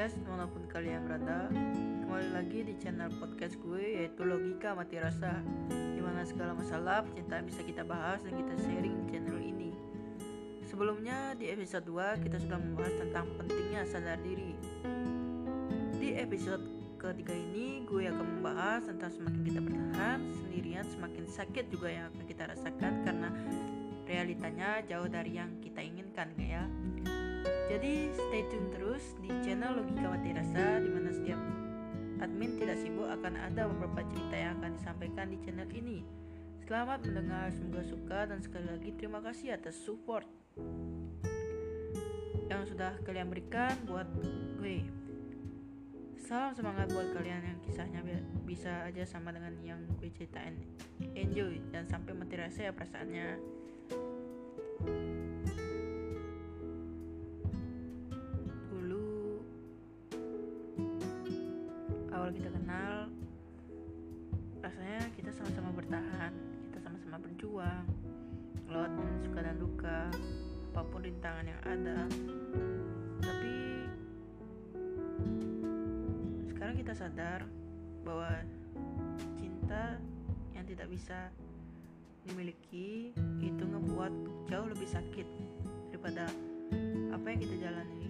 podcast di mana pun kalian berada Kembali lagi di channel podcast gue yaitu Logika Mati Rasa Di mana segala masalah percintaan bisa kita bahas dan kita sharing di channel ini. Sebelumnya di episode 2 kita sudah membahas tentang pentingnya sadar diri. Di episode ketiga ini gue akan membahas tentang semakin kita bertahan sendirian semakin sakit juga yang akan kita rasakan karena realitanya jauh dari yang kita inginkan ya jadi stay tune terus di channel Logika Rasa di mana setiap admin tidak sibuk akan ada beberapa cerita yang akan disampaikan di channel ini. Selamat mendengar, semoga suka dan sekali lagi terima kasih atas support yang sudah kalian berikan buat gue. Salam semangat buat kalian yang kisahnya bisa aja sama dengan yang gue ceritain. Enjoy dan sampai mati rasa ya perasaannya. Bertahan kita sama-sama berjuang. Lewat suka dan duka apa pun rintangan yang ada. Tapi sekarang kita sadar bahwa cinta yang tidak bisa dimiliki itu ngebuat jauh lebih sakit daripada apa yang kita jalani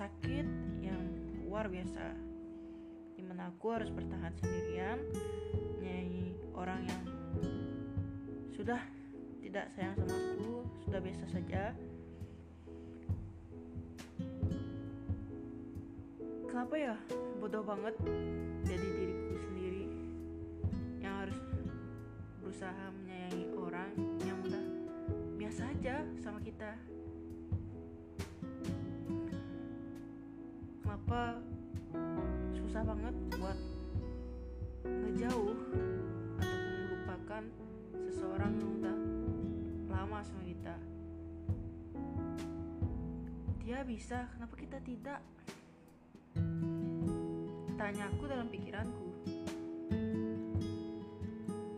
sakit yang luar biasa di mana aku harus bertahan sendirian. Nyai orang yang sudah tidak sayang sama aku sudah biasa saja. Kenapa ya? Bodoh banget jadi diriku sendiri yang harus berusaha menyayangi orang yang udah biasa aja sama kita kenapa susah banget buat ngejauh atau melupakan seseorang yang udah lama sama kita? Dia bisa kenapa kita tidak? Tanya aku dalam pikiranku.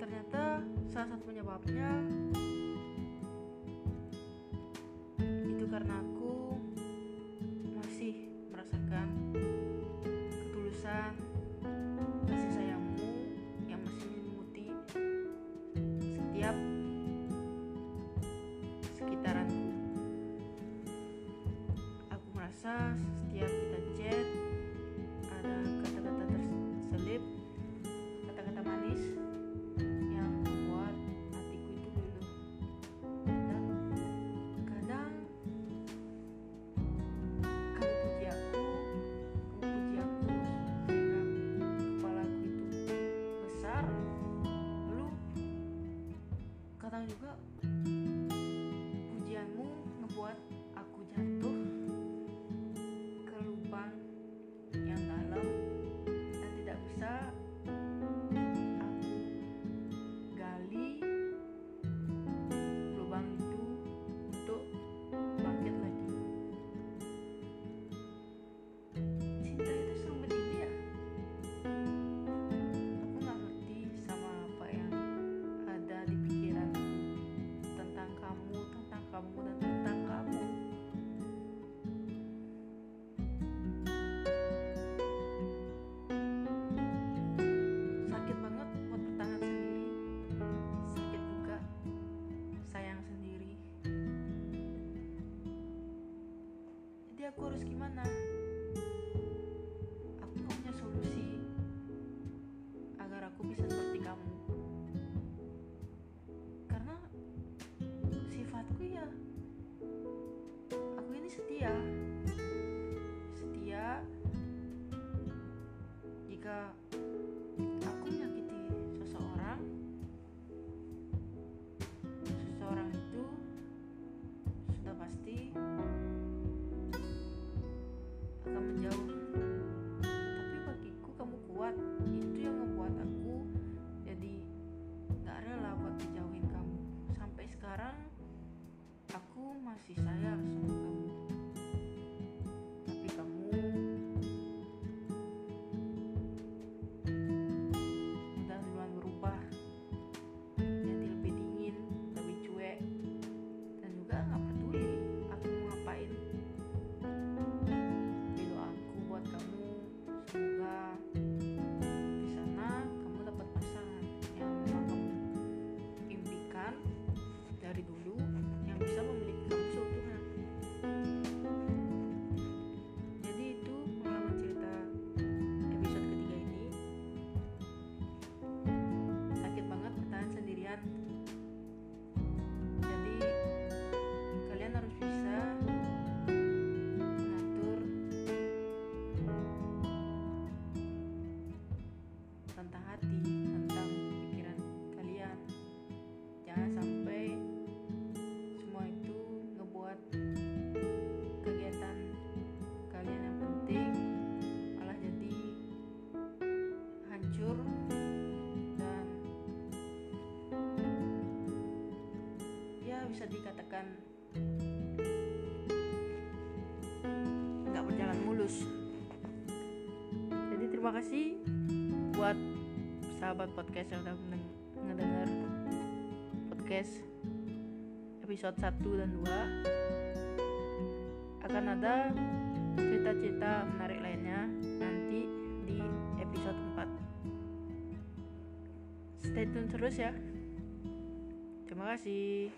Ternyata salah satu penyebabnya itu karena Aku jadi aku harus gimana? Aku punya solusi agar aku bisa seperti kamu. Karena sifatku ya aku ini setia. jauh berjalan nggak berjalan mulus. Jadi terima kasih buat sahabat podcast yang udah mendengar podcast episode 1 dan 2 akan ada cerita-cerita menarik lainnya nanti di episode 4 stay tune terus ya. Terima kasih.